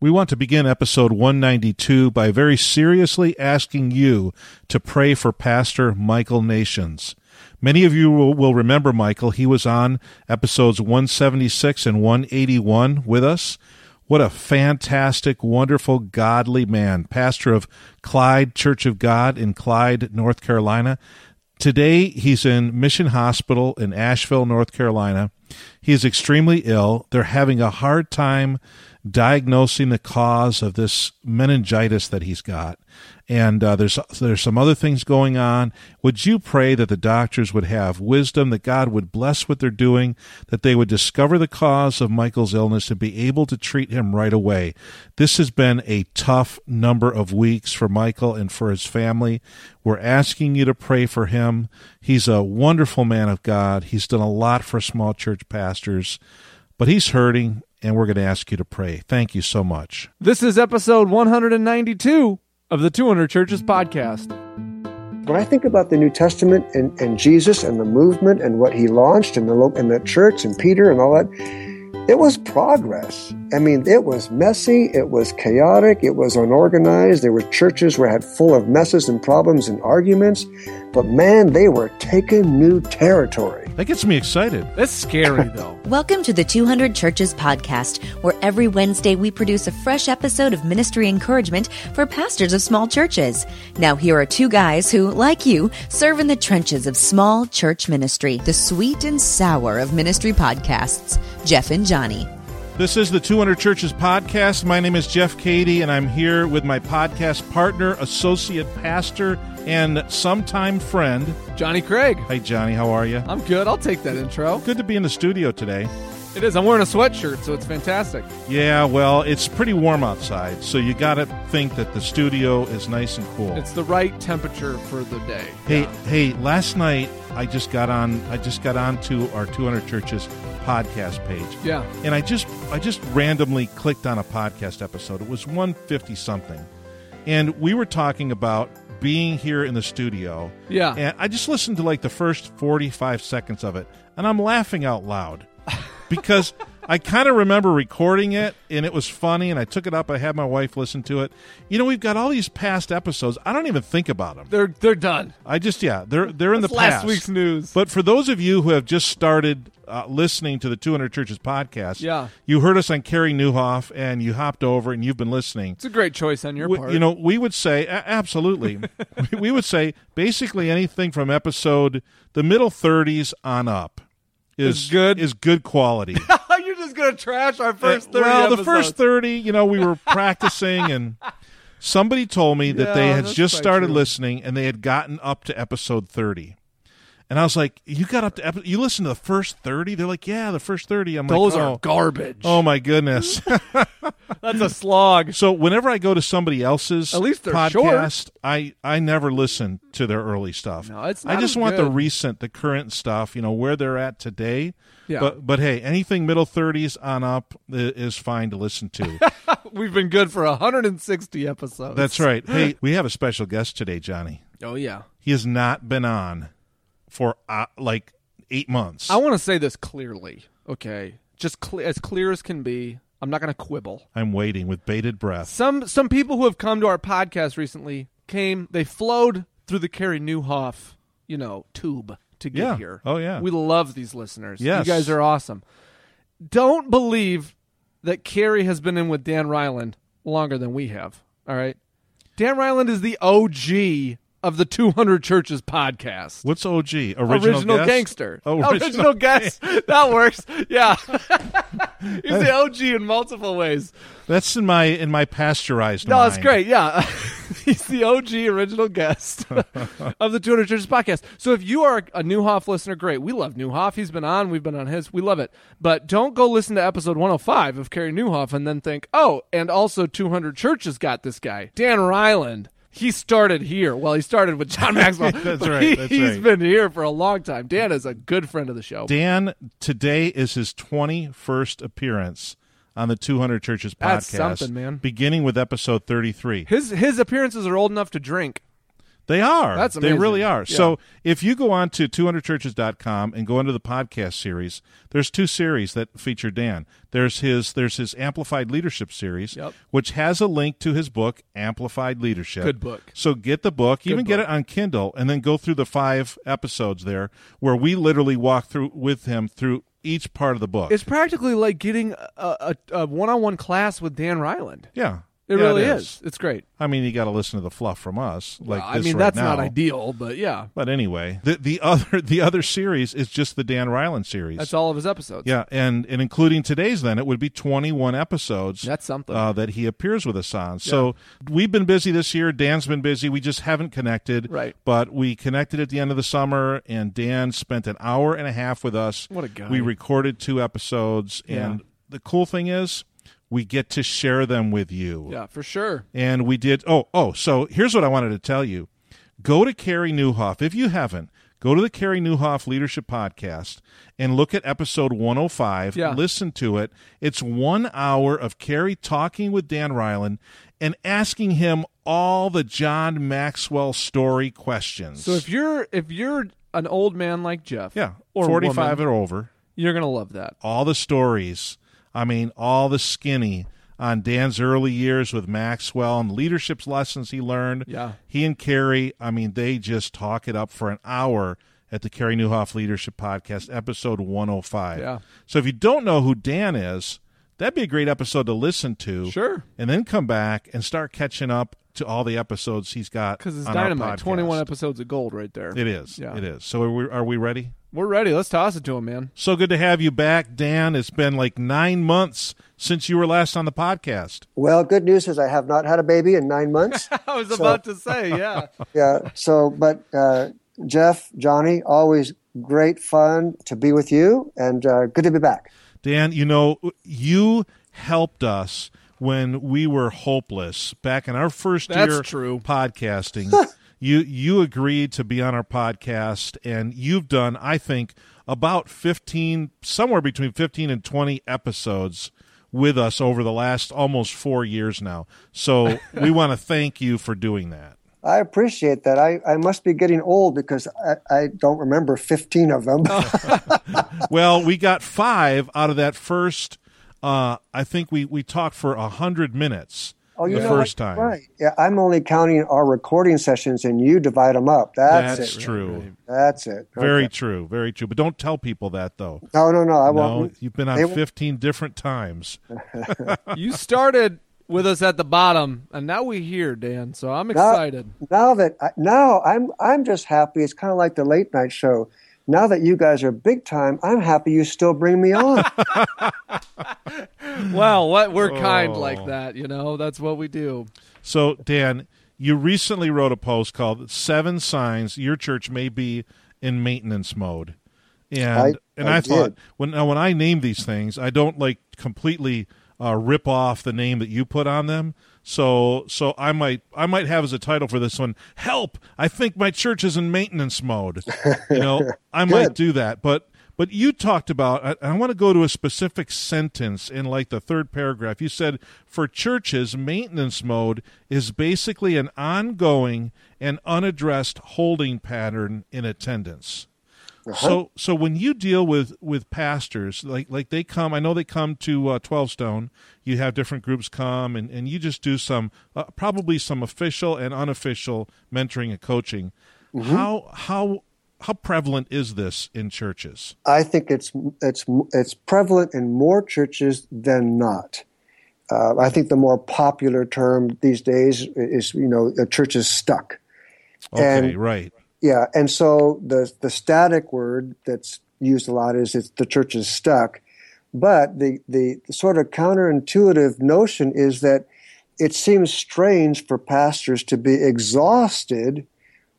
We want to begin episode 192 by very seriously asking you to pray for Pastor Michael Nations. Many of you will, remember Michael. He was on episodes 176 and 181 with us. What a fantastic, wonderful, godly man. Pastor of Clyde Church of God in Clyde, North Carolina. Today, he's in Mission Hospital in Asheville, North Carolina. He is extremely ill. They're having a hard time diagnosing the cause of this meningitis that he's got. And uh, there's there's some other things going on. Would you pray that the doctors would have wisdom, that God would bless what they're doing, that they would discover the cause of Michael's illness and be able to treat him right away? This has been a tough number of weeks for Michael and for his family. We're asking you to pray for him. He's a wonderful man of God. He's done a lot for small church pastors, but he's hurting and we're going to ask you to pray. Thank you so much. This is episode 192 of the 200 Churches podcast. When I think about the New Testament and, and Jesus and the movement and what he launched and the, and the church and Peter and all that, it was progress. I mean, it was messy, it was chaotic, it was unorganized. There were churches where had full of messes and problems and arguments, but man, they were taking new territory. That gets me excited. That's scary, though. Welcome to the 200 Churches podcast, where every Wednesday we produce a fresh episode of ministry encouragement for pastors of small churches. Now, here are two guys who, like you, serve in the trenches of small church ministry, the sweet and sour of ministry podcasts, Jeff and Johnny. This is the 200 Churches podcast. My name is Jeff Cady, and I'm here with my podcast partner, associate pastor, and sometime friend, Johnny Craig. Hey, Johnny, how are you? I'm good. I'll take that intro. Good to be in the studio today. It is. I'm wearing a sweatshirt, so it's fantastic. Yeah, well, it's pretty warm outside, so you got to think that the studio is nice and cool. It's the right temperature for the day. Hey, yeah. hey, last night I just got on I just got onto our 200 churches podcast page. Yeah. And I just I just randomly clicked on a podcast episode. It was 150 something. And we were talking about being here in the studio. Yeah. And I just listened to like the first 45 seconds of it and I'm laughing out loud because I kind of remember recording it and it was funny and I took it up. I had my wife listen to it. You know, we've got all these past episodes. I don't even think about them. They're they're done. I just yeah, they're they're in That's the last past. week's news. But for those of you who have just started uh, listening to the 200 Churches podcast, Yeah. you heard us on Carey Nieuwhof, and you hopped over and you've been listening. It's a great choice on your We- part. you know, we would say absolutely. we, we would say basically anything from episode the middle 30s on up is Is good? is good quality. just gonna trash our first uh, thirty. well, the first 30, you know, we were practicing and somebody told me that they had just started true. listening and they had gotten up to episode 30. And I was like, "You got up to epi- you listened to the first 30?" They're like, "Yeah, the first 30." I'm Those like, are "Oh, garbage. oh my goodness." That's a slog. so whenever I go to somebody else's At least they're podcast, I I never listen to their early stuff. No, it's I just as want the recent, the current stuff, you know, where they're at today. Yeah. But but hey, anything middle 30s on up is fine to listen to. We've been good for 160 episodes. That's right. Hey, we have a special guest today, Johnny. Oh yeah. He has not been on for uh, like eight months. I want to say this clearly. Okay, just cle as clear as can be. I'm not going to quibble. I'm waiting with bated breath. Some some people who have come to our podcast recently came. They flowed through the Carey Nieuwhof, you know, tube to get Yeah. here. Oh, yeah. We love these listeners. Yes. You guys are awesome. Don't believe that Carey has been in with Dan Reiland longer than we have. All right. Dan Reiland is the OG of the 200 Churches podcast. What's OG? Original, guest? gangster. Oh, original, original guest. that works. Yeah. He's the OG in multiple ways. That's in my in my pasteurized. No, it's great. Yeah. He's the OG original guest of the 200 Churches podcast. So if you are a Nieuwhof listener, great. We love Nieuwhof. He's been on. We've been on his. We love it. But don't go listen to episode 105 of Carey Nieuwhof and then think, oh, and also 200 Churches got this guy. Dan Reiland. He started here. Well, he started with John Maxwell. That's right, that's has right. been here for a long time. Dan is a good friend of the show. Dan, today is his 21st appearance on the 200 Churches podcast. That's something, man. Beginning with episode 33. His his appearances are old enough to drink. They are. That's amazing. They really are. Yeah. So if you go on to 200churches.com and go into the podcast series, there's two series that feature Dan. There's his there's his Amplified Leadership series, Yep. which has a link to his book Amplified Leadership. Good book. So get the book, even get it on Kindle, and then go through the five episodes there where we literally walk through with him through each part of the book. It's practically like getting a, a, a one-on-one class with Dan Reiland. yeah. It Yeah, really is. is. It's great. I mean, you got to listen to the fluff from us. Like I this mean, right that's now. not ideal, but yeah, But anyway, the the other the other series is just the Dan Reiland series. that's all of his episodes. Yeah, and and including today's, then it would be 21 episodes. That's something. uh, that he appears with us on. So we've been busy this year. Dan's been busy. We just haven't connected. Right. But we connected at the end of the summer, and Dan spent an hour and a half with us. What a guy. We recorded two episodes, and the cool thing is, we get to share them with you. yeah, for sure. And we did. Oh, oh. So here's what I wanted to tell you. Go to Carey Nieuwhof if you haven't. Go to the Carey Nieuwhof Leadership Podcast and look at episode 105. Yeah. Listen to it. It's one hour of Carey talking with Dan Reiland and asking him all the John Maxwell story questions. So if you're if you're an old man like Jeff, yeah, or 45 woman, or over, you're gonna love that. all the stories. I mean, all the skinny on Dan's early years with Maxwell and leadership's lessons he learned. Yeah. He and Carey, I mean, they just talk it up for an hour at the Carey Nieuwhof Leadership Podcast, episode 105. Yeah. So if you don't know who Dan is, that'd be a great episode to listen to. Sure. And then come back and start catching up to all the episodes he's got. Because it's on dynamite. 21 episodes of gold right there. It is. Yeah. It is. So are we, are we ready? We're ready. Let's toss it to him, man. So good to have you back, Dan. It's been like nine months since you were last on the podcast. Well, good news is I have not had a baby in nine months. I was So- about to say, yeah. yeah. So, but uh, Jeff, Johnny, always great fun to be with you, and uh, good to be back. Dan, you know, you helped us when we were hopeless back in our first That's year true. podcasting. you you agreed to be on our podcast and you've done I think about 15 somewhere between 15 and 20 episodes with us over the last almost 4 years now. So we want to thank you for doing that. I appreciate that. I, I must be getting old because I, I don't remember 15 of them. well, we got five out of that first. Uh, I think we we talked for a hundred minutes oh, you the know first time. Right. Yeah, I'm only counting our recording sessions, and you divide them up. That's, That's it. true. That's it. Very true. Very true. But don't tell people that though. No, no, no. I No, won't. you've been They on won't- fifteen different times. You started with us at the bottom, and now we're here, Dan. So I'm Now- excited. Now that I, now I'm I'm just happy. It's kind of like the late night show. Now that you guys are big time, I'm happy you still bring me on. Well, what we're kind Oh. like that, you know. That's what we do. So, Dan, you recently wrote a post called Seven Signs Your Church May Be in Maintenance Mode. And I- and I I, thought did. when now when I name these things, I don't like completely uh, rip off the name that you put on them. So so I might I might have as a title for this one, Help, I think my church is in maintenance mode. You know, I might do that. But but you talked about I, I want to go to a specific sentence in like the third paragraph. You said for churches, maintenance mode is basically an ongoing and unaddressed holding pattern in attendance. So so when you deal with with pastors like like they come I know they come to uh, 12 stone. You have different groups come and, and you just do some uh, probably some official and unofficial mentoring and coaching. How how how prevalent is this in churches? I think it's it's it's prevalent in more churches than not. Uh, I think the more popular term these days is you know the church is stuck. okay And- right Yeah, and so the the static word that's used a lot is it's the church is stuck, but the the, sort of counterintuitive notion is that it seems strange for pastors to be exhausted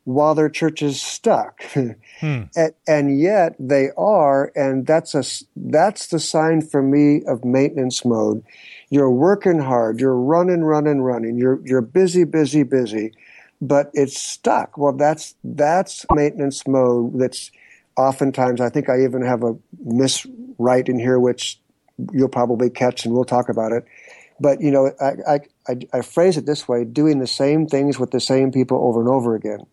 while their church is stuck, hmm. and, and yet they are, and that's a that's the sign for me of maintenance mode. You're working hard, you're running, running, running, you're you're busy, busy, busy but it's stuck. Well, that's that's maintenance mode. That's oftentimes. I think I even have a miswrite in here, which you'll probably catch, and we'll talk about it. But you know, I I, I, I phrase it this way: doing the same things with the same people over and over again.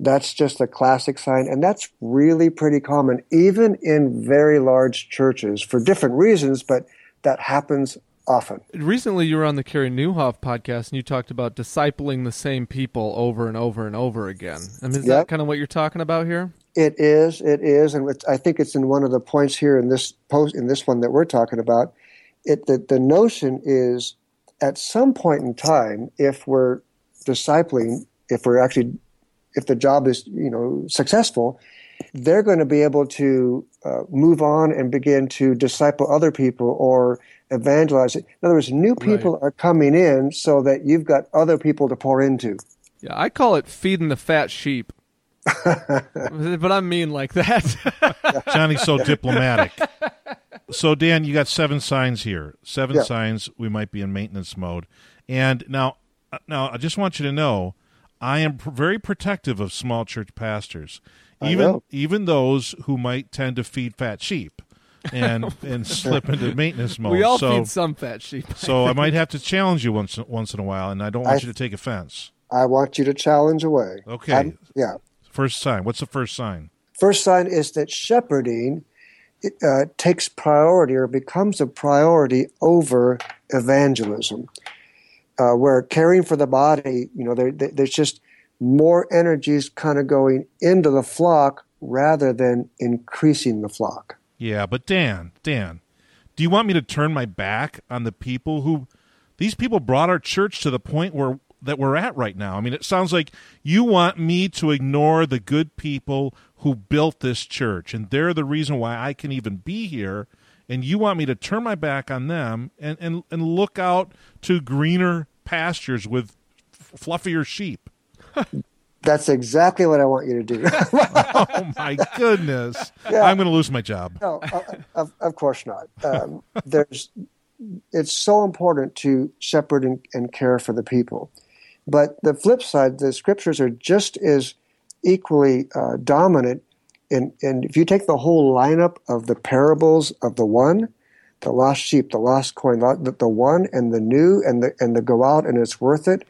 That's just a classic sign, and that's really pretty common, even in very large churches for different reasons, but that happens often. Recently, you were on the Carey Nieuwhof podcast, and you talked about discipling the same people over and over and over again. I mean, is Yep. that kind of what you're talking about here? It is, it is, and it's, I think it's in one of the points here in this post, in this one that we're talking about. It the, the notion is at some point in time, if we're discipling, if we're actually, if the job is you know successful, they're going to be able to uh, move on and begin to disciple other people or evangelize. it. In other words, new people are coming in so that you've got other people to pour into. Yeah, I call it feeding the fat sheep. but I'm mean like that. Johnny's so diplomatic. So Dan, you got seven signs here. Seven Yeah. signs we might be in maintenance mode. And now, uh, now I just want you to know, I am pr- very protective of small church pastors, even even those who might tend to feed fat sheep and and slip into maintenance mode. we all so, feed some fat sheep. so I might have to challenge you once once in a while, and I don't want I- you to take offense. I want you to challenge away. Okay. I'm- yeah. First sign. What's the first sign? First sign is that shepherding uh, takes priority or becomes a priority over evangelism. Uh, where caring for the body, you know, there, there- there's just more energies kind of going into the flock rather than increasing the flock. Yeah, but Dan, Dan, do you want me to turn my back on the people who these people brought our church to the point where that we're at right now? I mean, it sounds like you want me to ignore the good people who built this church and they're the reason why I can even be here and you want me to turn my back on them and and, and look out to greener pastures with fluffier sheep. That's exactly what I want you to do. Oh my goodness. Yeah. I'm going to lose my job. No, uh, of, of course not. Um, there's, it's so important to shepherd and, and care for the people. But the flip side, the scriptures are just as equally uh, dominant. And, and if you take the whole lineup of the parables of the one, the lost sheep, the lost coin, the, the one and the new, and the and the go out and it's worth it.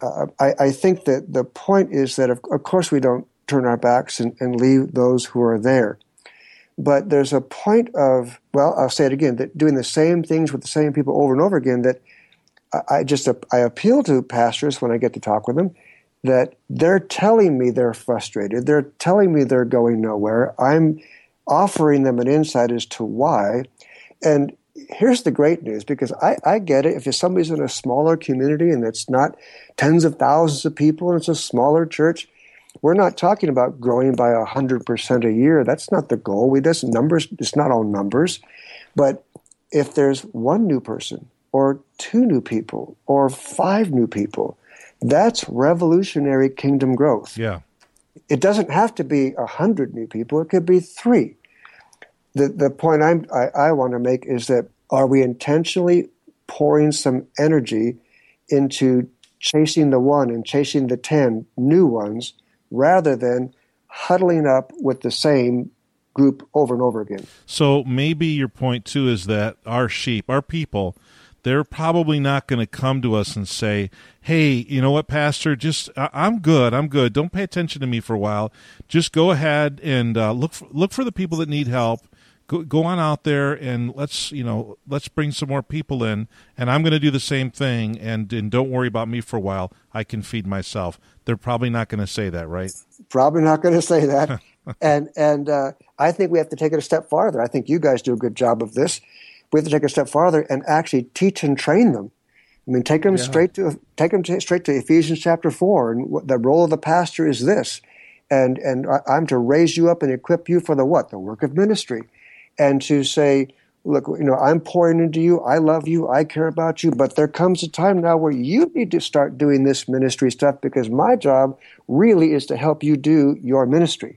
Uh, I, I think that the point is that of, of course we don't turn our backs and, and leave those who are there. But there's a point of well i'll say it again that doing the same things with the same people over and over again that i, I just i appeal to pastors when i get to talk with them that they're telling me they're frustrated. They're telling me they're going nowhere. I'm offering them an insight as to why. And here's the great news because I, I get it if somebody's in a smaller community and it's not tens of thousands of people and it's a smaller church we're not talking about growing by 100% a year that's not the goal we just numbers it's not all numbers but if there's one new person or two new people or five new people that's revolutionary kingdom growth Yeah. it doesn't have to be a hundred new people. It could be three. The the point I'm, I I want to make is that are we intentionally pouring some energy into chasing the one and chasing the ten new ones rather than huddling up with the same group over and over again? So maybe your point too is that our sheep, our people, they're probably not going to come to us and say, "Hey, you know what, Pastor? Just I- I'm good. I'm good. Don't pay attention to me for a while. Just go ahead and uh, look for, look for the people that need help. Go, go on out there and let's you know let's bring some more people in. And I'm going to do the same thing. And and don't worry about me for a while. I can feed myself. They're probably not going to say that, right? Probably not going to say that. and and uh, I think we have to take it a step farther. I think you guys do a good job of this. We have to take it a step farther and actually teach and train them. I mean, take them straight to take them to, straight to Ephesians chapter four, and what, the role of the pastor is this, and and I- I'm to raise you up and equip you for the what the work of ministry, and to say, look, you know, I'm pouring into you, I love you, I care about you, but there comes a time now where you need to start doing this ministry stuff because my job really is to help you do your ministry,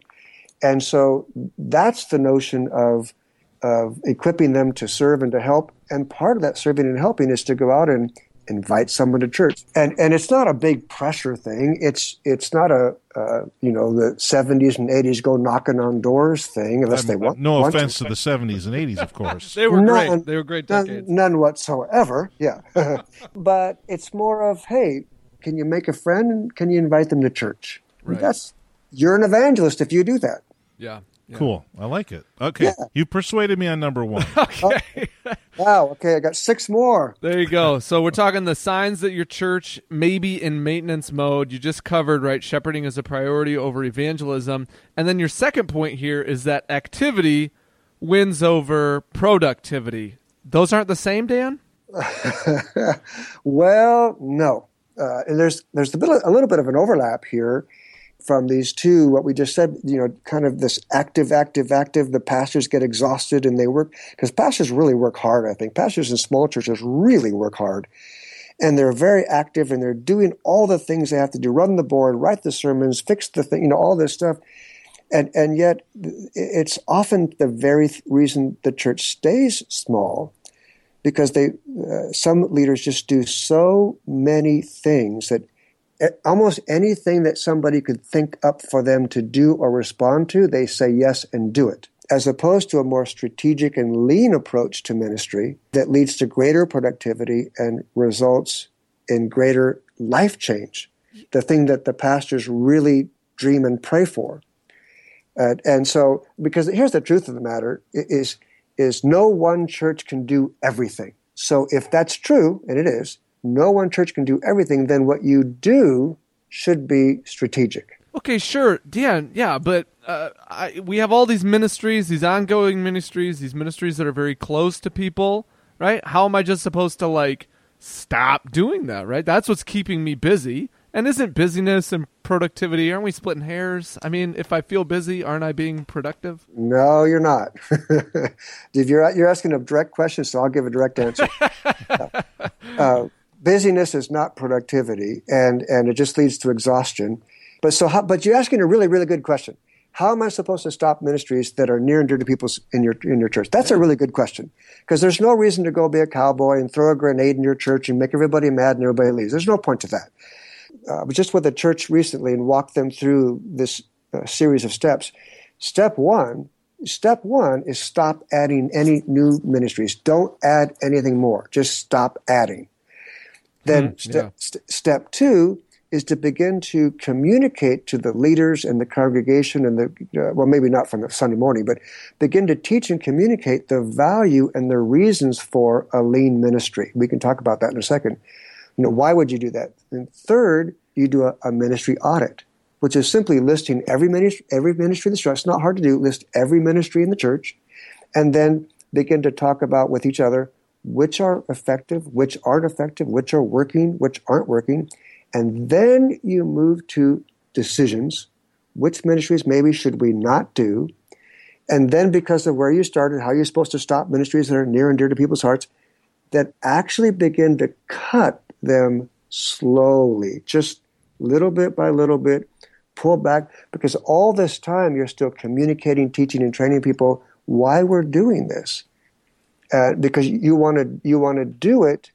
and so that's the notion of of equipping them to serve and to help. And part of that serving and helping is to go out and invite someone to church. And and it's not a big pressure thing. It's it's not a uh, you know the 70s and 80s go knocking on doors thing unless they want. no want offense to the 70s and 80s, of course. They were None- great. They were great None, decades. none whatsoever. Yeah, but it's more of hey, can you make a friend and can you invite them to church? Right. That's you're an evangelist if you do that. Yeah. Yeah. Cool. I like it. Okay. Yeah. You persuaded me on number one. Okay, Wow. Okay, I got six more. There you go. So we're talking the signs that your church may be in maintenance mode. You just covered, right? Shepherding is a priority over evangelism. And then your second point here is that activity wins over productivity. Those aren't the same, Dan? Well, no. Uh, and there's there's a, bit, a little bit of an overlap here from these two. What we just said, you know, kind of this active, active, active. The pastors get exhausted and they work because pastors really work hard. I think pastors in small churches really work hard, and they're very active and they're doing all the things they have to do: run the board, write the sermons, fix the thing, you know, all this stuff. And and yet, it's often the very th- reason the church stays small because they uh, some leaders just do so many things that almost anything that somebody could think up for them to do or respond to they say yes and do it as opposed to a more strategic and lean approach to ministry that leads to greater productivity and results in greater life change the thing that the pastors really dream and pray for uh, and so because here's the truth of the matter is is no one church can do everything. So if that's true, and it is, no one church can do everything, then what you do should be strategic. Okay, sure, Dan. Yeah, but uh, I, we have all these ministries, these ongoing ministries, these ministries that are very close to people, right? How am I just supposed to like stop doing that? Right? That's what's keeping me busy. And isn't busyness and productivity? Aren't we splitting hairs? I mean, if I feel busy, aren't I being productive? No, you're not. if you're you're asking a direct question, so I'll give a direct answer. uh, busyness is not productivity, and and it just leads to exhaustion. But so, how, but you're asking a really really good question. How am I supposed to stop ministries that are near and dear to people in your in your church? That's a really good question because there's no reason to go be a cowboy and throw a grenade in your church and make everybody mad and everybody leaves. There's no point to that. Uh, I was just with a church recently and walked them through this uh, series of steps. Step one step one is stop adding any new ministries. Don't add anything more. Just stop adding. Then Mm, step, yeah. st- step two is to begin to communicate to the leaders and the congregation and the, uh, well, maybe not from the Sunday morning, but begin to teach and communicate the value and the reasons for a lean ministry. We can talk about that in a second. You know, why would you do that? And third, you do a, a ministry audit, which is simply listing every ministry, every ministry in the church. It's not hard to do. List every ministry in the church, and then begin to talk about with each other which are effective, which aren't effective, which are working, which aren't working, and then you move to decisions. Which ministries maybe should we not do? And then, because of where you started, how you're supposed to stop ministries that are near and dear to people's hearts, that actually begin to cut them slowly, just little bit by little bit, pull back, because all this time you're still communicating, teaching, and training people why we're doing this. Uh, because you want to you want to do it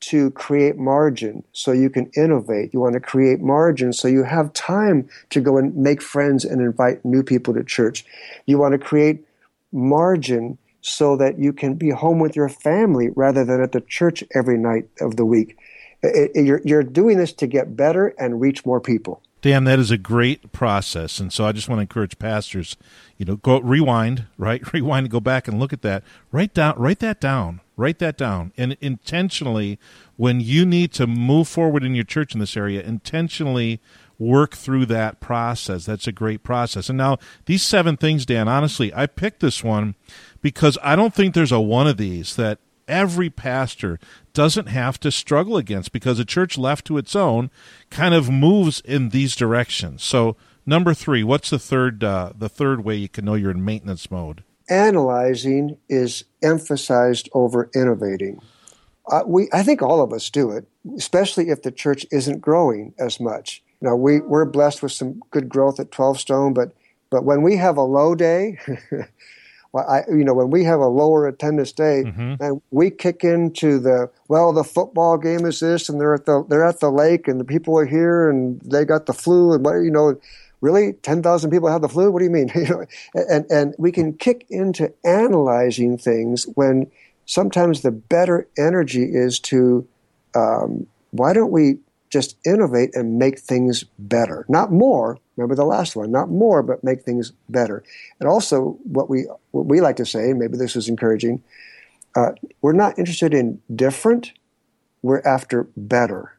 to create margin so you can innovate. You want to create margin so you have time to go and make friends and invite new people to church. You want to create margin so that you can be home with your family rather than at the church every night of the week. It- it- you're, you're doing this to get better and reach more people. Dan, that is a great process, and so I just want to encourage pastors, you know, go rewind, right? Rewind and go back and look at that. Write down, write that down, write that down, and intentionally, when you need to move forward in your church in this area, intentionally work through that process. That's a great process. And now these seven things, Dan. Honestly, I picked this one because I don't think there's a one of these that every pastor doesn't have to struggle against because a church left to its own kind of moves in these directions. So number three, what's the third uh, the third way you can know you're in maintenance mode? Analyzing is emphasized over innovating. Uh, we, I think all of us do it, especially if the church isn't growing as much. Now we, we're blessed with some good growth at 12 Stone, but but when we have a low day, well, I, you know, when we have a lower attendance day, and we kick into the well, the football game is this, and they're at the they're at the lake, and the people are here, and they got the flu, and what you know, really, ten thousand people have the flu. What do you mean? you know, and and we can kick into analyzing things when sometimes the better energy is to um, why don't we just innovate and make things better, not more, Remember the last one, not more, but make things better. And also, what we what we like to say, maybe this is encouraging, uh, we're not interested in different. We're after better.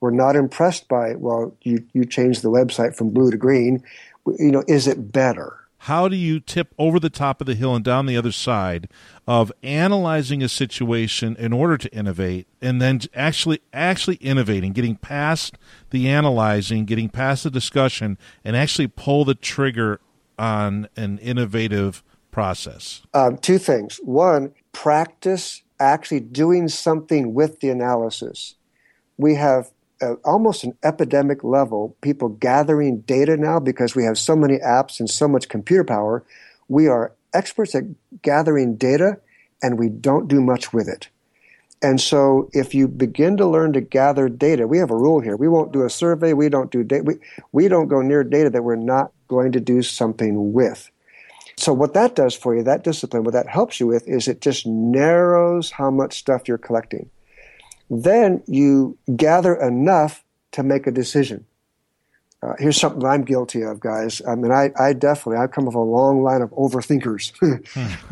We're not impressed by well, you you changed the website from blue to green. You know, is it better? How do you tip over the top of the hill and down the other side of analyzing a situation in order to innovate and then actually actually innovating getting past the analyzing getting past the discussion and actually pull the trigger on an innovative process? Um, two things. One practice actually doing something with the analysis. We have uh, almost an epidemic level, people gathering data now because we have so many apps and so much computer power. We are experts at gathering data and we don't do much with it. And so if you begin to learn to gather data, we have a rule here. We won't do a survey. We don't do data. We, we don't go near data that we're not going to do something with. So what that does for you, that discipline, what that helps you with is it just narrows how much stuff you're collecting. Then you gather enough to make a decision. Uh, here's something I'm guilty of, guys. I mean, I, I definitely, I come of a long line of overthinkers.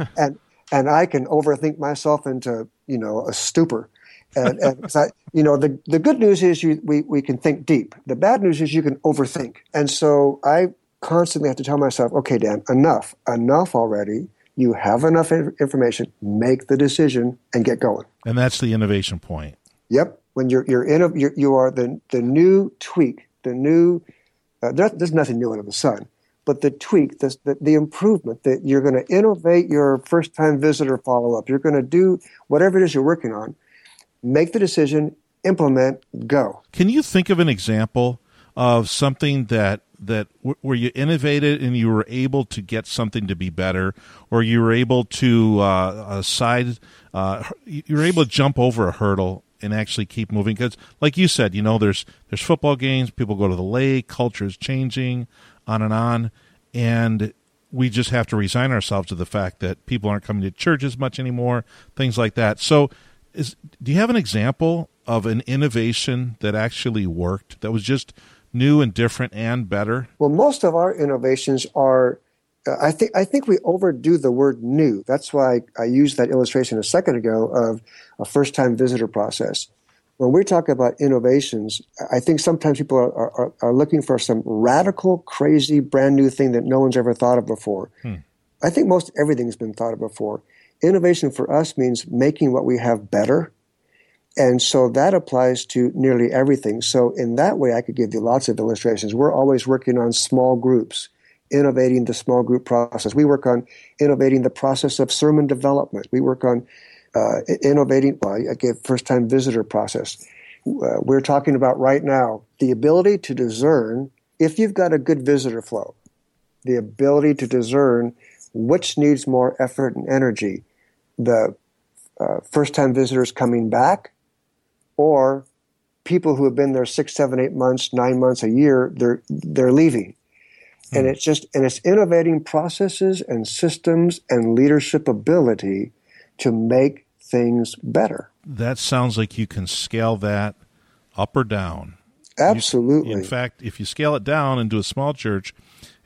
and, and I can overthink myself into, you know, a stupor. And, and I, you know, the, the good news is you, we, we can think deep. The bad news is you can overthink. And so I constantly have to tell myself, okay, Dan, enough, enough already. You have enough information. Make the decision and get going. And that's the innovation point. Yep. When you're you're in a you're, you are the the new tweak, the new. Uh, there, there's nothing new under the sun, but the tweak, the the, the improvement that you're going to innovate your first time visitor follow up. You're going to do whatever it is you're working on. Make the decision, implement, go. Can you think of an example of something that that where you innovated and you were able to get something to be better, or you were able to uh, side, uh, you were able to jump over a hurdle and actually keep moving. Because like you said you know there's there's football games people go to the lake culture is changing on and on. And we just have to resign ourselves to the fact that people aren't coming to church as much anymore things like that. So is do you have an example of an innovation that actually worked that was just new and different and better? Well most of our innovations are I think I think we overdo the word new. That's why I used that illustration a second ago of a first time visitor process. When we talk about innovations, I think sometimes people are, are, are, looking for some radical, crazy, brand new thing that no one's ever thought of before. Hmm. I think most everything's been thought of before. Innovation for us means making what we have better. And so that applies to nearly everything. So in that way, I could give you lots of illustrations. We're always working on small groups innovating the small group process. We work on innovating the process of sermon development. We work on uh, innovating, well, again, first time visitor process. Uh, we're talking about right now the ability to discern if you've got a good visitor flow, the ability to discern which needs more effort and energy, the uh, first time visitors coming back or people who have been there six, seven, eight months, nine months, a year, they're, they're leaving and hmm. it's just and it's innovating processes and systems and leadership ability to make things better. That sounds like you can scale that up or down. Absolutely. You, in fact, if you scale it down into a small church,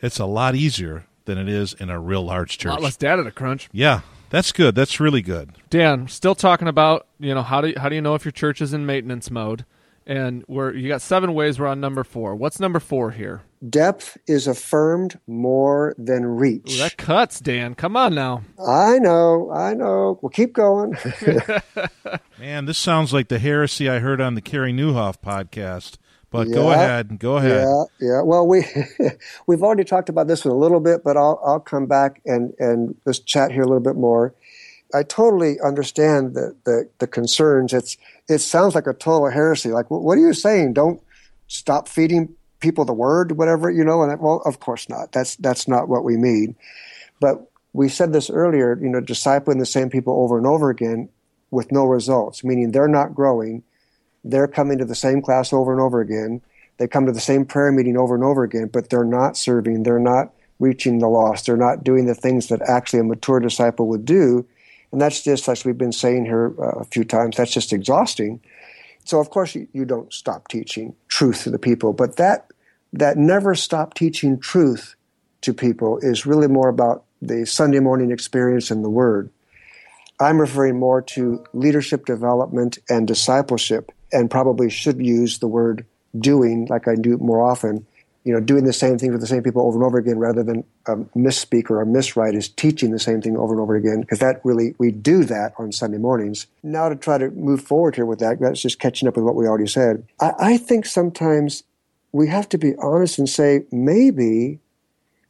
it's a lot easier than it is in a real large church. A lot less data to crunch. Yeah, that's good. That's really good. Dan, still talking about you know how do you, how do you know if your church is in maintenance mode? And we're you got seven ways. We're on number four. What's number four here? Depth is affirmed more than reach. Ooh, that cuts, Dan. Come on now. I know, I know. We'll keep going. Man, this sounds like the heresy I heard on the Carey Nieuwhof podcast. But yeah, go ahead, go ahead. Yeah, yeah. Well, we we've already talked about this one a little bit, but I'll I'll come back and and just chat here a little bit more. I totally understand the, the, the concerns. It's it sounds like a total heresy. Like, what are you saying? Don't stop feeding people the word, whatever you know. And well, of course not. That's that's not what we mean. But we said this earlier. You know, discipling the same people over and over again with no results, meaning they're not growing. They're coming to the same class over and over again. They come to the same prayer meeting over and over again, but they're not serving. They're not reaching the lost. They're not doing the things that actually a mature disciple would do and that's just, as we've been saying here uh, a few times, that's just exhausting. So, of course, you, don't stop teaching truth to the people, but that that never stop teaching truth to people is really more about the Sunday morning experience and the Word. I'm referring more to leadership development and discipleship, and probably should use the word doing like I do more often. You know, doing the same thing with the same people over and over again rather than a misspeak or a miswrite is teaching the same thing over and over again because that really, we do that on Sunday mornings. Now to try to move forward here with that, that's just catching up with what we already said. I, I think sometimes we have to be honest and say maybe,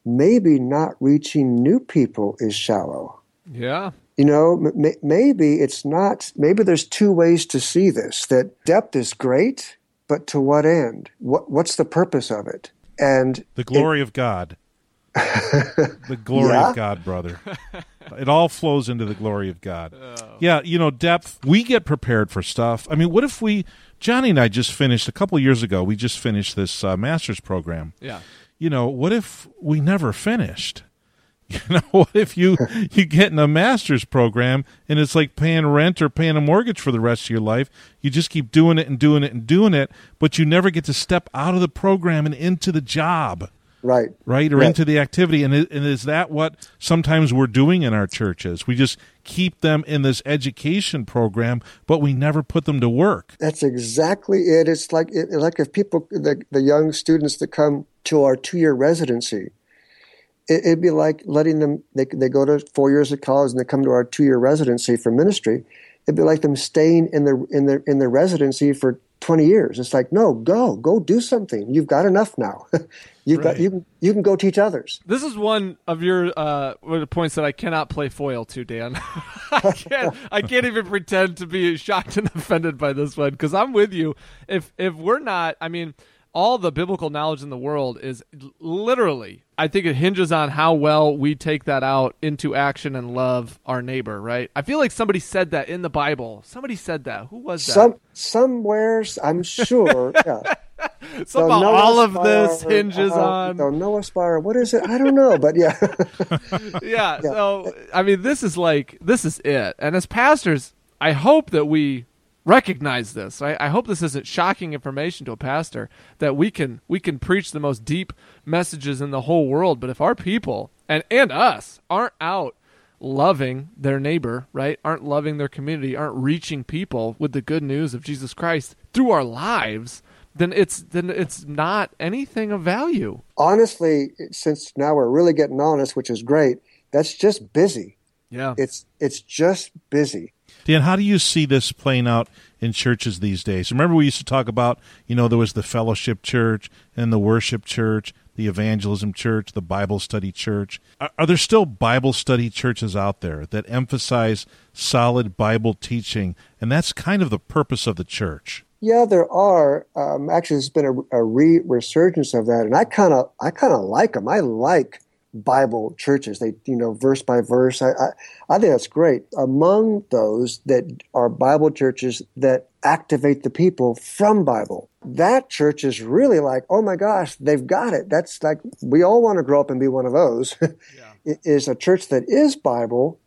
maybe not reaching new people is shallow. Yeah. You know, m- maybe it's not, maybe there's two ways to see this that depth is great, but to what end? What, what's the purpose of it? And the glory it, of God. the glory yeah? of God, brother. it all flows into the glory of God. Oh. Yeah, you know, depth. We get prepared for stuff. I mean, what if we, Johnny and I just finished a couple years ago, we just finished this uh, master's program. Yeah. You know, what if we never finished? You know, what if you you get in a master's program and it's like paying rent or paying a mortgage for the rest of your life? You just keep doing it and doing it and doing it, but you never get to step out of the program and into the job. Right. Right, or right. into the activity. And, and is that what sometimes we're doing in our churches? We just keep them in this education program, but we never put them to work. That's exactly it. It's like it, like if people, the, the young students that come to our two year residency, it, would be like letting them they, they go to four years of college and they come to our two year residency for ministry. It'd be like them staying in their in their in their residency for 20 years. It's like no go go do something. You've got enough now. You've right. got you can you can go teach others. This is one of your uh points that i cannot play foil to dan. I can't i can't even pretend to be shocked and offended by this one because i'm with you. If if we're not i mean all the biblical knowledge in the world is literally I think it hinges on how well we take that out into action and love our neighbor, right? I feel like somebody said that in the Bible. Somebody said that. Who was that? Some somewhere, I'm sure. Yeah. Somehow all of this hinges uh, on the Noah Spire. What is it? I don't know, but yeah. yeah. yeah. So I mean, this is like this is it. And as pastors, I hope that we recognize this. I, I, hope this isn't shocking information to a pastor that we can we can preach the most deep messages in the whole world, but if our people and and us aren't out loving their neighbor, right? Aren't loving their community, aren't reaching people with the good news of Jesus Christ through our lives, then it's then it's not anything of value. Honestly, since now we're really getting honest, which is great, that's just busy. Yeah. It's it's just busy. Dan, how do you see this playing out in churches these days? Remember, we used to talk about, you know, there was the fellowship church and the worship church, the evangelism church, the Bible study church. Are, are there still Bible study churches out there that emphasize solid Bible teaching? And that's kind of the purpose of the church. Yeah, there are. Um, actually, there's been a, a re- resurgence of that, and I kind of, I kind of like them. I like Bible churches. They, you know, verse by verse. I, I, I, think that's great. Among those that are Bible churches that activate the people from Bible, that church is really like, oh my gosh, they've got it. That's like, we all want to grow up and be one of those. Yeah. it is a church that is Bible,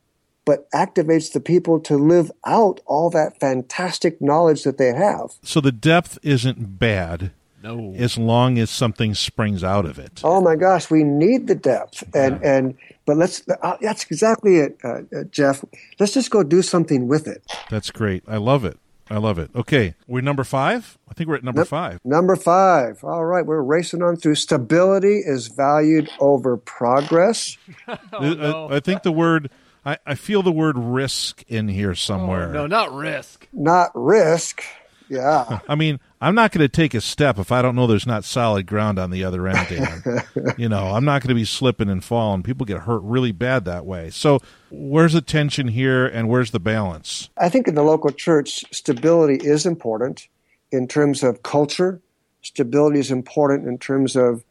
but activates the people to live out all that fantastic knowledge that they have. So the depth isn't bad no. As long as something springs out of it. Oh my gosh, we need the depth, and yeah. and but let's. Uh, that's exactly it, uh, uh, Jeff. Let's just go do something with it. That's great. I love it. I love it. Okay, we're number five. I think we're at number no, five. Number five. All right, we're racing on through. Stability is valued over progress. oh, no. I, I think the word. I, I feel the word risk in here somewhere. Oh, no, not risk. Not risk. Yeah. I mean, I'm not going to take a step if I don't know there's not solid ground on the other end. Dan. you know, I'm not going to be slipping and falling. People get hurt really bad that way. So, where's the tension here and where's the balance? I think in the local church, stability is important in terms of culture. Stability is important in terms of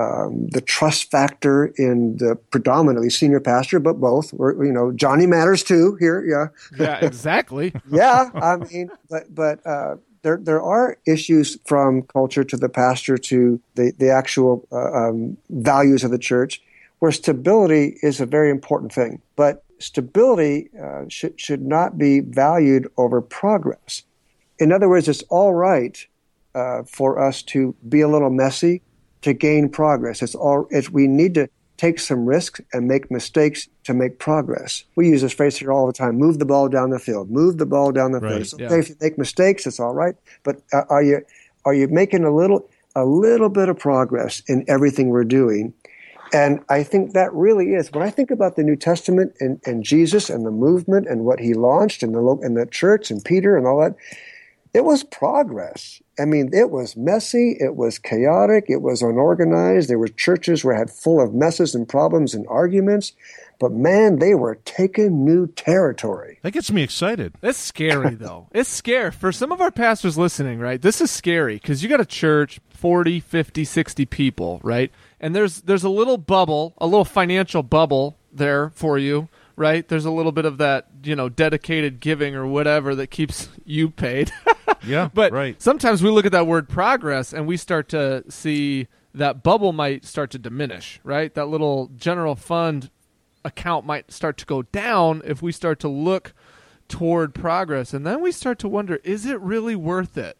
um, the trust factor in the predominantly senior pastor, but both. We're, you know, Johnny matters too here. Yeah. Yeah, exactly. yeah, I mean, but but uh, there there are issues from culture to the pastor to the the actual uh, um, values of the church, where stability is a very important thing. But stability uh, should should not be valued over progress. In other words, it's all right uh, for us to be a little messy to gain progress. It's all. It's we need to take some risks and make mistakes to make progress. We use this phrase here all the time: move the ball down the field. Move the ball down the Right, field. It's okay yeah. if you make mistakes, it's all right. But uh, are you are you making a little a little bit of progress in everything we're doing? And I think that really is when I think about the New Testament and, and Jesus and the movement and what he launched and the and the church and Peter and all that. It was progress. I mean, it was messy. It was chaotic. It was unorganized. There were churches where had full of messes and problems and arguments. But man, they were taking new territory. That gets me excited. It's scary though. It's scary for some of our pastors listening, right? This is scary cuz you got a church 40, 50, 60 people, right? And there's there's a little bubble, a little financial bubble there for you, right? There's a little bit of that, you know, dedicated giving or whatever that keeps you paid. Yeah, but right. sometimes we look at that word progress and we start to see that bubble might start to diminish, right? That little general fund account might start to go down if we start to look toward progress. And then we start to wonder is it really worth it?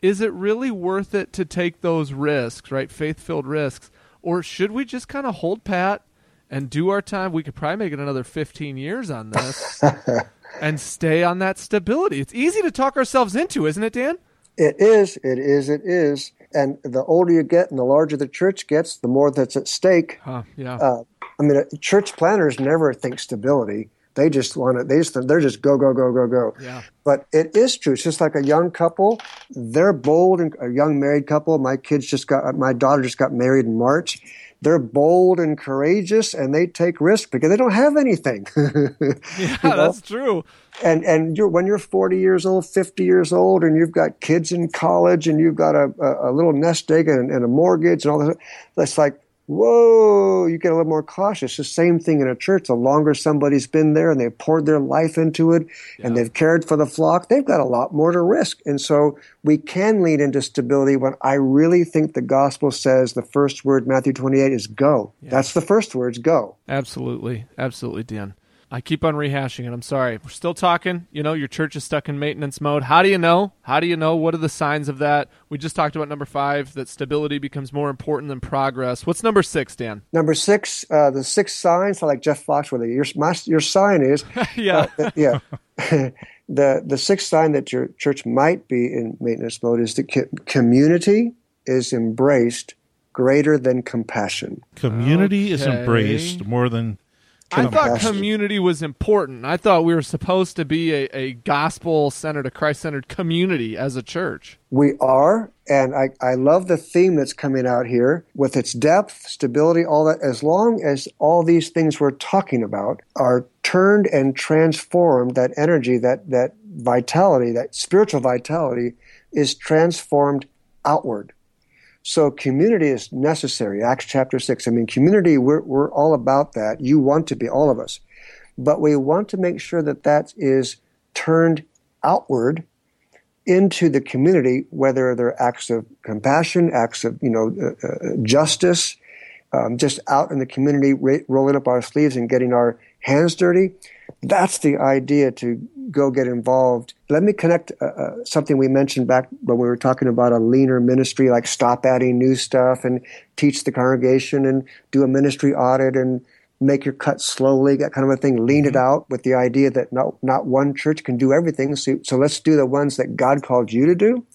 Is it really worth it to take those risks, right? Faith filled risks? Or should we just kind of hold pat and do our time? We could probably make it another 15 years on this and stay on that stability. It's easy to talk ourselves into, isn't it, Dan? It is, it is, it is. And the older you get and the larger the church gets, the more that's at stake. Huh, yeah. Uh, I mean, uh, church planners never think stability. They just want to. They just they're just go go go go go. Yeah. But it is true. It's just like a young couple. They're bold and a young married couple. My kids just got. My daughter just got married in March. They're bold and courageous, and they take risks because they don't have anything. Yeah, know? that's true. and and you're when you're 40 years old 50 years old and you've got kids in college and you've got a, a, a little nest egg and, and a mortgage and all that that's like whoa you get a little more cautious. The same thing in a church. The longer somebody's been there and they've poured their life into it and they've cared for the flock they've got a lot more to risk. And so we can lead into stability when i really think the gospel says the first word matthew 28 is go. That's the first words go. Absolutely. Absolutely, Dan. I keep on rehashing it. I'm sorry. We're still talking. You know, your church is stuck in maintenance mode. How do you know? How do you know? What are the signs of that? We just talked about number five, that stability becomes more important than progress. What's number six, Dan? Number six, uh, the six signs, I like Jeff Foxworthy. Your, my, your sign is, yeah. uh, yeah. the the sixth sign that your church might be in maintenance mode is the co- community is embraced greater than compassion. Community is embraced more than I thought community was important. I thought we were supposed to be a, a gospel centered, a Christ centered community as a church. We are, and I, I love the theme that's coming out here with its depth, stability, all that. As long as all these things we're talking about are turned and transformed, that energy, that, that vitality, that spiritual vitality is transformed outward. So community is necessary. Acts chapter 6. I mean, community, we're, we're all about that. You want to be, all of us. But we want to make sure that that is turned outward into the community, whether they're acts of compassion, acts of you know uh, uh, justice, um, just out in the community, ra- rolling up our sleeves and getting our hands dirty. That's the idea to go get involved. Let me connect uh, uh, something we mentioned back when we were talking about a leaner ministry, like stop adding new stuff and teach the congregation and do a ministry audit and make your cut slowly, that kind of a thing. Lean it out with the idea that not not one church can do everything. So, so let's do the ones that God called you to do.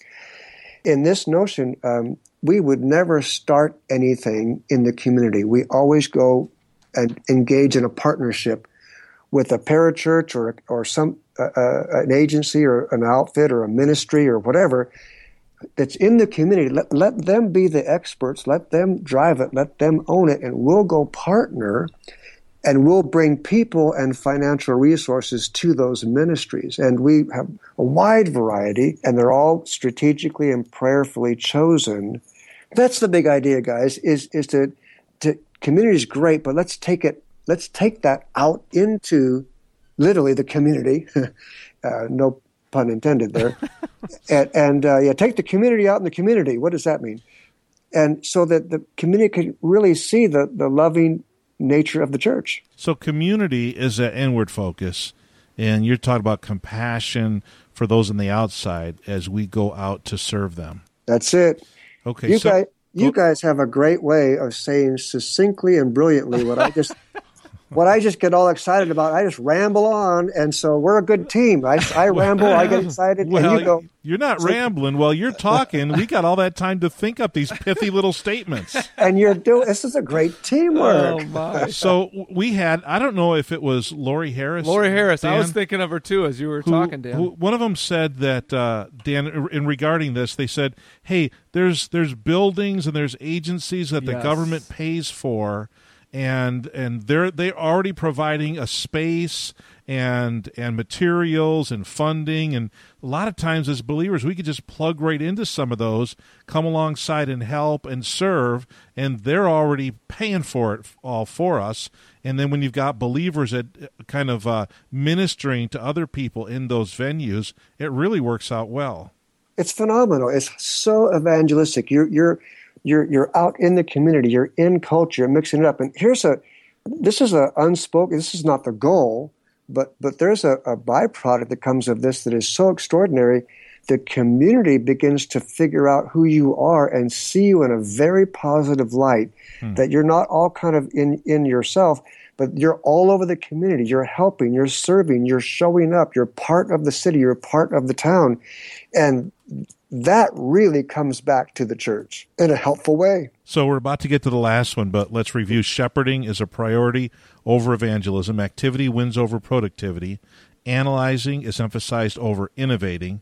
In this notion, um, we would never start anything in the community. We always go and engage in a partnership with a parachurch or or some uh, uh, an agency or an outfit or a ministry or whatever that's in the community. Let, let them be the experts. Let them drive it. Let them own it, and we'll go partner, and we'll bring people and financial resources to those ministries. And we have a wide variety, and they're all strategically and prayerfully chosen. That's the big idea, guys. Is is to to community is great, but let's take it. Let's take that out into literally the community. uh, no pun intended there. and and uh, yeah, take the community out in the community. What does that mean? And so that the community can really see the, the loving nature of the church. So community is an inward focus, and you're talking about compassion for those on the outside as we go out to serve them. That's it. Okay, You so guys, You guys have a great way of saying succinctly and brilliantly what I just what I just get all excited about. I just ramble on, and so we're a good team. I, I ramble, I get excited, Well, and you go. you're not rambling while you're talking. we got all that time to think up these pithy little statements. And you're doing. This is a great teamwork. Oh my. So we had, I don't know if it was Lori Harris. Lori Harris. I was thinking of her too as you were who- talking, Dan. who- one of them said that uh, Dan, in regarding this, they said, "Hey, there's there's buildings and there's agencies that the Yes. government pays for, and and they're they're already providing a space and and materials and funding and a lot of times as believers we could just plug right into some of those come alongside and help and serve and they're already paying for it all for us and then when you've got believers that uh, kind of uh, ministering to other people in those venues it really works out well It's phenomenal. It's so evangelistic. You're you're you're you're out in the community. You're in culture, mixing it up. And here's a. This is a unspoken. This is not the goal, but but there's a, a byproduct that comes of this that is so extraordinary. The community begins to figure out who you are and see you in a very positive light. Hmm. That you're not all kind of in in yourself, but you're all over the community. You're helping. You're serving. You're showing up. You're part of the city. You're part of the town, and that really comes back to the church in a helpful way. So we're about to get to the last one, but let's review. Shepherding is a priority over evangelism. Activity wins over productivity. Analyzing is emphasized over innovating.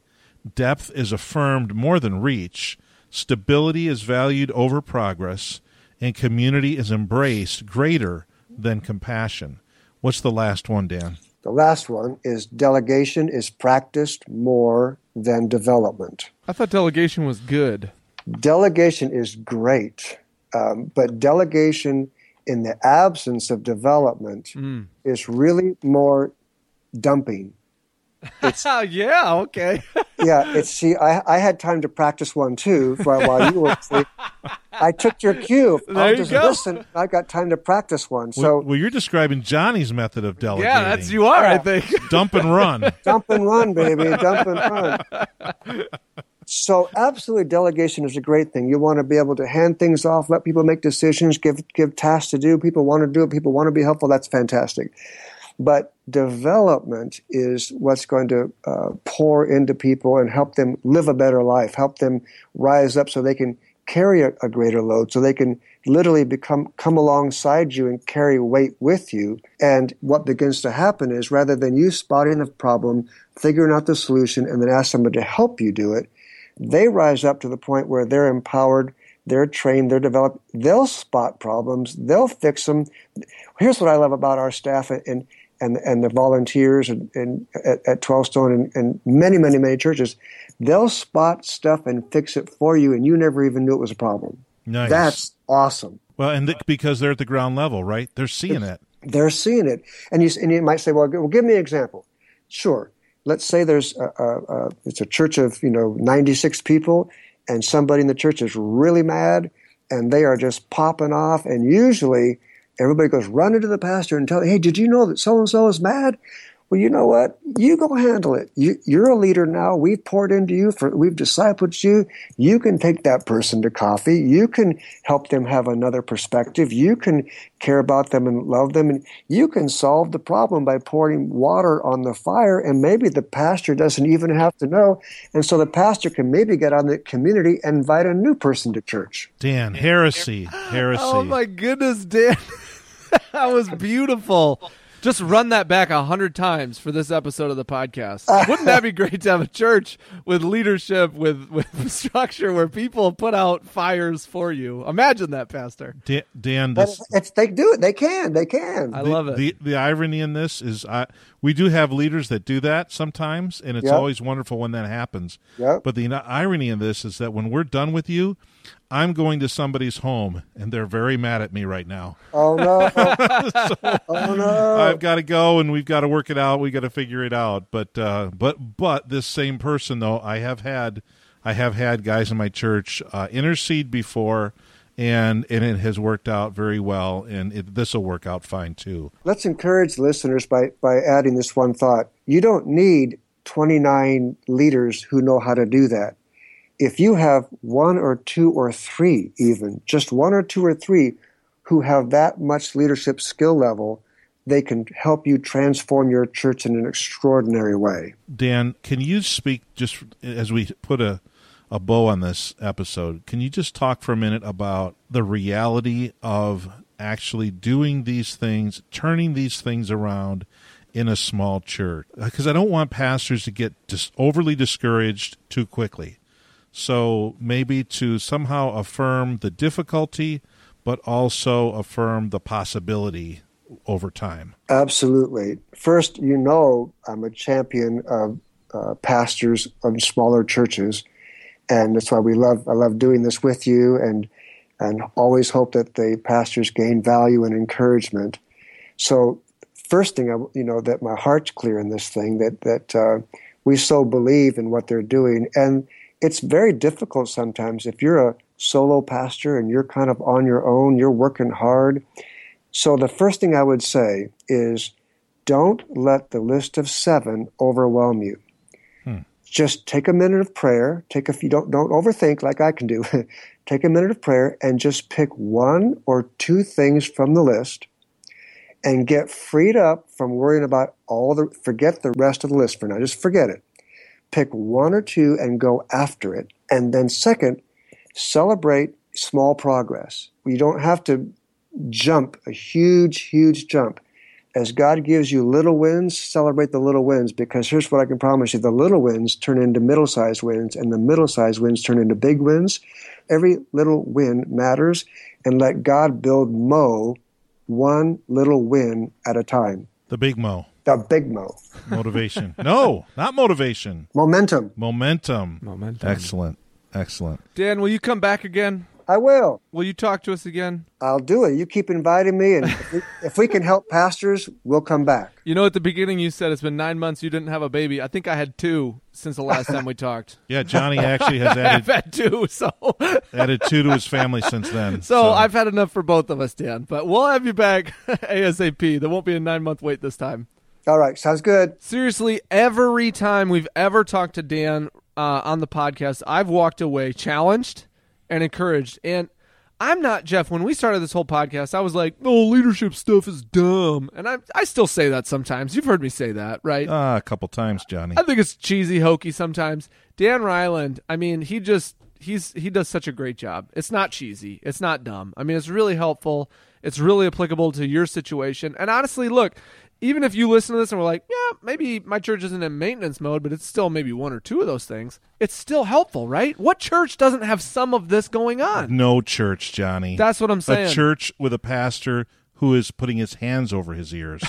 Depth is affirmed more than reach. Stability is valued over progress. And community is embraced greater than compassion. What's the last one, Dan? The last one is delegation is practiced more than development. I thought delegation was good. Delegation is great, um, but delegation in the absence of development is really more dumping. Oh yeah, okay. Yeah, it's see, I, I had time to practice one too while, while you were asleep. I took your cue. There I'll you just go. listen. I got time to practice one. So well, you're describing Johnny's method of delegating. yeah, that's you are. I think. Dump and run. dump and run, baby, dump and run. So absolutely, delegation is a great thing. You want to be able to hand things off, let people make decisions, give give tasks to do. People want to do it. People want to be helpful. That's fantastic. But development is what's going to uh, pour into people and help them live a better life, help them rise up so they can carry a, a greater load, so they can literally become come alongside you and carry weight with you. And what begins to happen is rather than you spotting the problem, figuring out the solution, and then ask somebody to help you do it, they rise up to the point where they're empowered, they're trained, they're developed, they'll spot problems, they'll fix them. Here's what I love about our staff and and and the volunteers and, and at, at 12 Stone and, and many, many, many churches, they'll spot stuff and fix it for you, and you never even knew it was a problem. Nice. That's awesome. well, and th- because they're at the ground level, right? They're seeing it. They're seeing it, and you and you might say, well, well, give me an example. Sure. Let's say there's a, a, a it's a church of you know 96 people, and somebody in the church is really mad, and they are just popping off, and usually everybody goes running to the pastor and tell, him, hey, did you know that so and so is mad? Well, you know what? You go handle it. You, you're a leader now. We've poured into you. For we've discipled you. You can take that person to coffee. You can help them have another perspective. You can care about them and love them, and you can solve the problem by pouring water on the fire. And maybe the pastor doesn't even have to know. And so the pastor can maybe get on the community and invite a new person to church. Dan, heresy, oh heresy. Oh my goodness, Dan, that was beautiful. Just run that back a hundred times for this episode of the podcast. Wouldn't that be great to have a church with leadership, with with structure, where people put out fires for you? Imagine that, Pastor. Dan, Dan But this, it's, they do it. They can. They can. I the, love it. The, the irony in this is, I, we do have leaders that do that sometimes, and it's Yep. always wonderful when that happens. Yep. But the irony in this is that when we're done with you, I'm going to somebody's home, and they're very mad at me right now. Oh no! oh no! I've got to go, and we've got to work it out. We got to figure it out. But uh, but but this same person though, I have had I have had guys in my church uh, intercede before, and and it has worked out very well, and it, this will work out fine too. Let's encourage listeners by by adding this one thought. You don't need 29 leaders who know how to do that. If you have one or two or three, even just one or two or three who have that much leadership skill level, they can help you transform your church in an extraordinary way. Dan, can you speak just as we put a a bow on this episode? Can you just talk for a minute about the reality of actually doing these things, turning these things around in a small church? Uh, because I don't want pastors to get just overly discouraged too quickly. So maybe to somehow affirm the difficulty, but also affirm the possibility over time. Absolutely. First, you know, I'm a champion of uh, pastors of smaller churches, and that's why we love. I love doing this with you, and and always hope that the pastors gain value and encouragement. So, first thing, I, you know, that my heart's clear in this thing that that uh, we so believe in what they're doing, and it's very difficult sometimes if you're a solo pastor and you're kind of on your own, you're working hard so the first thing I would say is don't let the list of seven overwhelm you. Hmm. Just take a minute of prayer. Take a few, don't, don't overthink like I can do. take a minute of prayer and just pick one or two things from the list and get freed up from worrying about all the, forget the rest of the list for now. Just forget it. Pick one or two and go after it. And then second, celebrate small progress. You don't have to jump, a huge, huge jump. As God gives you little wins, celebrate the little wins because here's what I can promise you the little wins turn into middle sized wins, and the middle sized wins turn into big wins. Every little win matters, and let God build Mo one little win at a time. The big Mo. The big Mo. Motivation. no, not motivation. Momentum. Momentum. Momentum. Excellent. Excellent. Dan, will you come back again? I will. Will you talk to us again? I'll do it. You keep inviting me, and if we, if we can help pastors, we'll come back. You know, at the beginning, you said it's been nine months you didn't have a baby. I think I had two since the last time we talked. Yeah, Johnny actually has I've added had two, so added two to his family since then. so I've had enough for both of us, Dan. But we'll have you back ASAP. There won't be a nine month wait this time. All right, sounds good. Seriously, every time we've ever talked to Dan uh, on the podcast, I've walked away challenged and encouraged. And I'm not Jeff. When we started this whole podcast, I was like, "Oh, leadership stuff is dumb," and I I still say that sometimes. You've heard me say that, right? Ah, a couple times, Johnny. I think it's cheesy, hokey sometimes. Dan Reiland. I mean, he just he's he does such a great job. It's not cheesy. It's not dumb. I mean, it's really helpful. It's really applicable to your situation. And honestly, look, even if you listen to this and we're like, yeah, maybe my church isn't in maintenance mode, but it's still maybe one or two of those things, it's still helpful, right? What church doesn't have some of this going on? No church, Johnny. That's what I'm saying. A church with a pastor who is putting his hands over his ears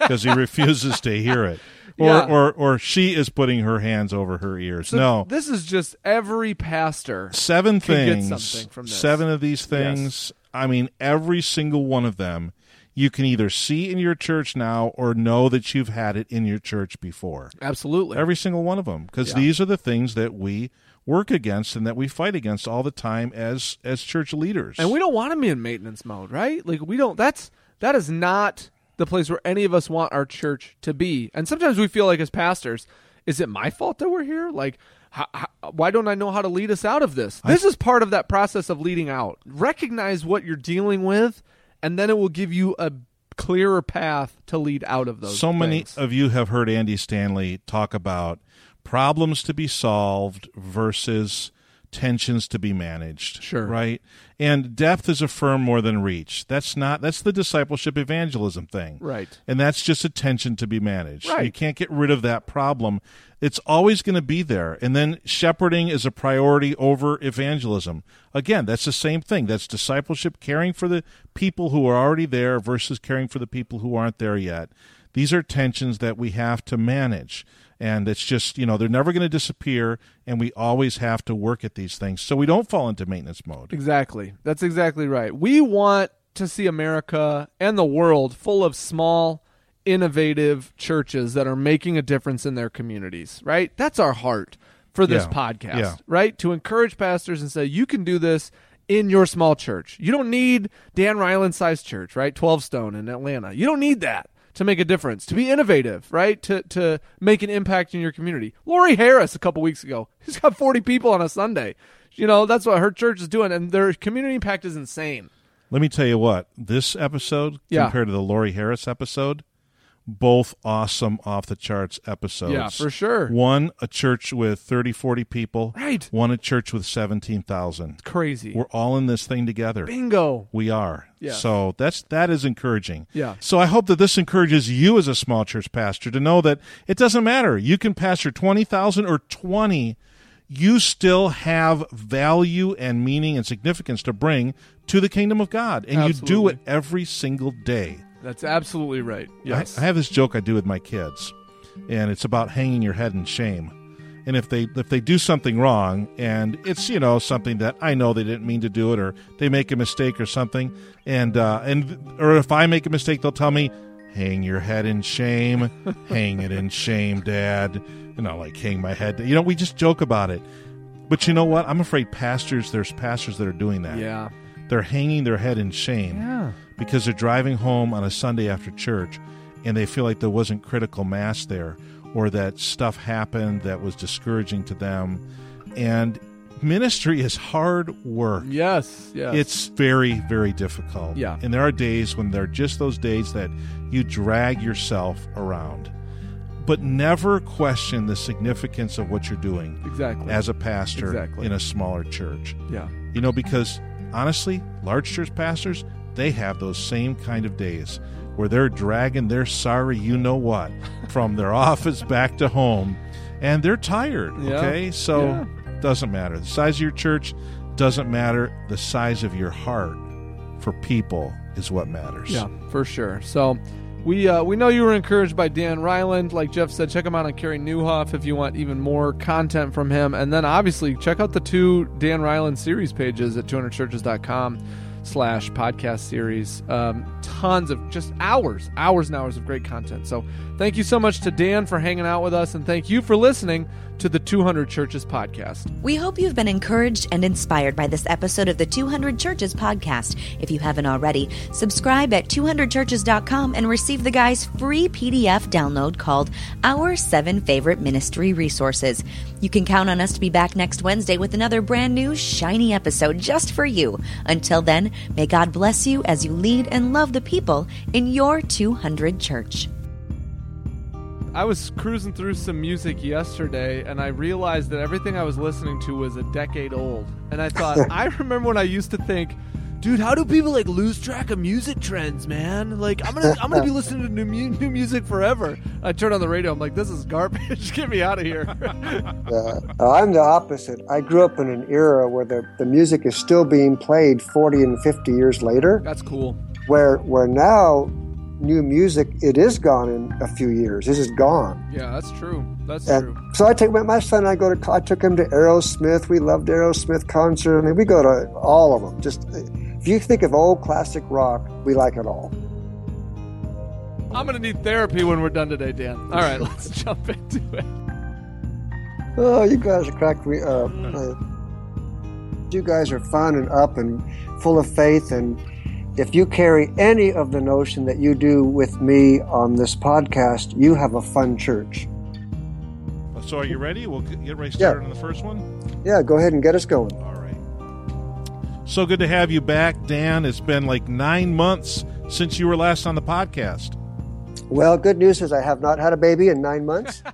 because he refuses to hear it. Or, Yeah. or or she is putting her hands over her ears. So no. This is just every pastor. seven things something from this. seven of these things i mean every single one of them you can either see in your church now or know that you've had it in your church before Absolutely. every single one of them because Yeah. these are the things that we work against and that we fight against all the time as as church leaders and we don't want to be in maintenance mode, right? Like we don't. That's that is not the place where any of us want our church to be. And sometimes we feel like as pastors, is it my fault that we're here? Like, how, how, why don't I know how to lead us out of this? This is part of that process of leading out. Recognize what you're dealing with, and then it will give you a clearer path to lead out of those. so many of you have heard Andy Stanley talk about problems to be solved versus tensions to be managed. Sure. Right? And depth is affirmed more than reach. That's not that's the discipleship evangelism thing. Right. And that's just a tension to be managed. Right. You can't get rid of that problem. It's always going to be there. And then shepherding is a priority over evangelism. Again, that's the same thing. That's discipleship, caring for the people who are already there versus caring for the people who aren't there yet. These are tensions that we have to manage. And it's just, you know, they're never going to disappear. And we always have to work at these things so we don't fall into maintenance mode. Exactly. That's exactly right. We want to see America and the world full of small, innovative churches that are making a difference in their communities, right? That's our heart for this Yeah. podcast, Yeah. right? To encourage pastors and say, you can do this in your small church. You don't need Dan Reiland sized church, right? 12 Stone in Atlanta. You don't need that to make a difference, to be innovative, right? To to make an impact in your community. Lori Harris a couple weeks ago, she's got 40 people on a Sunday. You know, that's what her church is doing, and their community impact is insane. Let me tell you what, this episode Yeah. compared to the Lori Harris episode, both awesome off the charts episodes. Yeah, for sure. One, a church with 30, 40 people. Right. One, a church with 17,000. Crazy. We're all in this thing together. Bingo. We are. Yeah. So that's that is encouraging. Yeah. So I hope that this encourages you as a small church pastor to know that it doesn't matter. You can pastor 20,000 or 20 you still have value and meaning and significance to bring to the kingdom of God and you do it every single day. That's absolutely right. Yes. I, I have this joke I do with my kids, and it's about hanging your head in shame. And if they if they do something wrong, and it's you know something that I know they didn't mean to do it, or they make a mistake or something, and uh, and or if I make a mistake, they'll tell me, "Hang your head in shame, hang it in shame, Dad." You know, like hang my head. You know, we just joke about it. But you know what? I'm afraid pastors. There's pastors that are doing that. yeah. They're hanging their head in shame Yeah. because they're driving home on a Sunday after church and they feel like there wasn't critical mass there or that stuff happened that was discouraging to them. And ministry is hard work. Yes. Yes. It's very, very difficult. Yeah. And there are days when there are just those days that you drag yourself around. But never question the significance of what you're doing exactly. as a pastor Exactly. in a smaller church. yeah. You know, because honestly, large church pastors, they have those same kind of days where they're dragging their sorry you know what from their office back to home and they're tired, Yeah. okay? So Yeah. doesn't matter. The size of your church doesn't matter. The size of your heart for people is what matters. Yeah, for sure. So we uh, we know you were encouraged by Dan Reiland. Like Jeff said, check him out on Carey Nieuwhof if you want even more content from him. And then obviously check out the two Dan Reiland series pages at 200churches.com slash podcast series. Um, tons of just hours, hours and hours of great content. So thank you so much to Dan for hanging out with us and thank you for listening to the 200 Churches podcast. We hope you've been encouraged and inspired by this episode of the 200 Churches podcast. If you haven't already, subscribe at 200churches.com and receive the guy's free PDF download called Our Seven Favorite Ministry Resources. You can count on us to be back next Wednesday with another brand new, shiny episode just for you. Until then, may God bless you as you lead and love the people in your 200 church. I was cruising through some music yesterday and I realized that everything I was listening to was a decade old. And I thought, I remember when I used to think, dude, how do people like lose track of music trends, man? Like I'm gonna I'm gonna be listening to new, mu- new music forever. I turn on the radio, I'm like, this is garbage. Get me out of here. Uh, I'm the opposite. I grew up in an era where the, the music is still being played 40 and 50 years later, That's cool. where where now new music it is gone in a few years. This is gone. Yeah, that's true. That's And true. so I take my, my son. I go to. I took him to Aerosmith. We loved Aerosmith concert. I mean, we go to all of them. Just if you think of old classic rock, we like it all. I'm gonna need therapy when we're done today, Dan. All right, let's jump into it. Oh, you guys are cracked me up. Uh, you guys are fun and up and full of faith. And if you carry any of the notion that you do with me on this podcast, you have a fun church. Oh, so are you ready? We'll get ready to Yeah. on the first one. Yeah, go ahead and get us going. All right. So good to have you back, Dan. It's been like nine months since you were last on the podcast. Well, good news is I have not had a baby in nine months.